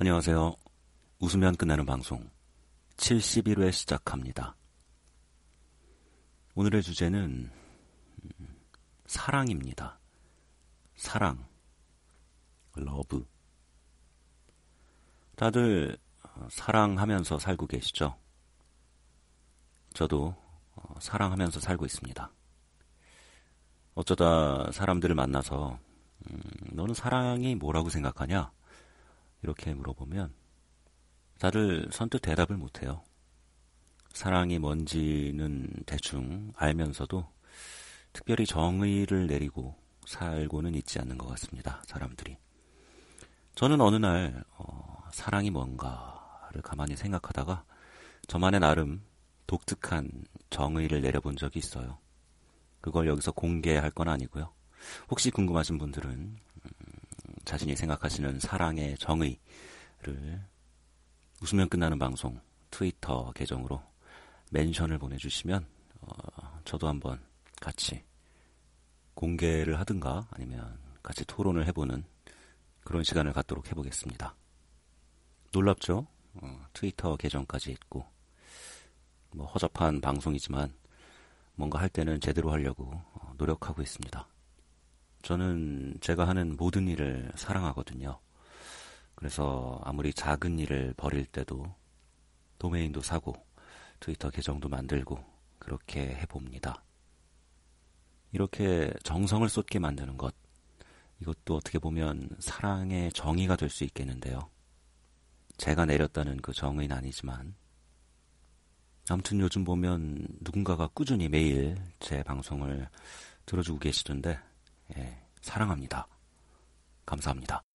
안녕하세요. 웃으면 끝나는 방송 71회 시작합니다. 오늘의 주제는 음, 사랑입니다. 사랑, love. 다들 어, 사랑하면서 살고 계시죠? 저도 어, 사랑하면서 살고 있습니다. 어쩌다 사람들을 만나서 음, 너는 사랑이 뭐라고 생각하냐? 이렇게 물어보면 다들 선뜻 대답을 못해요. 사랑이 뭔지는 대충 알면서도 특별히 정의를 내리고 살고는 있지 않는 것 같습니다. 사람들이. 저는 어느 날 어, 사랑이 뭔가를 가만히 생각하다가 저만의 나름 독특한 정의를 내려본 적이 있어요. 그걸 여기서 공개할 건 아니고요. 혹시 궁금하신 분들은 음, 자신이 생각하시는 사랑의 정의를 웃으면 끝나는 방송 트위터 계정으로 멘션을 보내주시면 어, 저도 한번 같이 공개를 하든가 아니면 같이 토론을 해보는 그런 시간을 갖도록 해보겠습니다. 놀랍죠? 어, 트위터 계정까지 있고 뭐 허접한 방송이지만 뭔가 할 때는 제대로 하려고 어, 노력하고 있습니다. 저는 제가 하는 모든 일을 사랑하거든요. 그래서 아무리 작은 일을 벌일 때도 도메인도 사고 트위터 계정도 만들고 그렇게 해봅니다. 이렇게 정성을 쏟게 만드는 것, 이것도 어떻게 보면 사랑의 정의가 될 수 있겠는데요. 제가 내렸다는 그 정의는 아니지만, 아무튼 요즘 보면 누군가가 꾸준히 매일 제 방송을 들어주고 계시던데, 예, 사랑합니다. 감사합니다.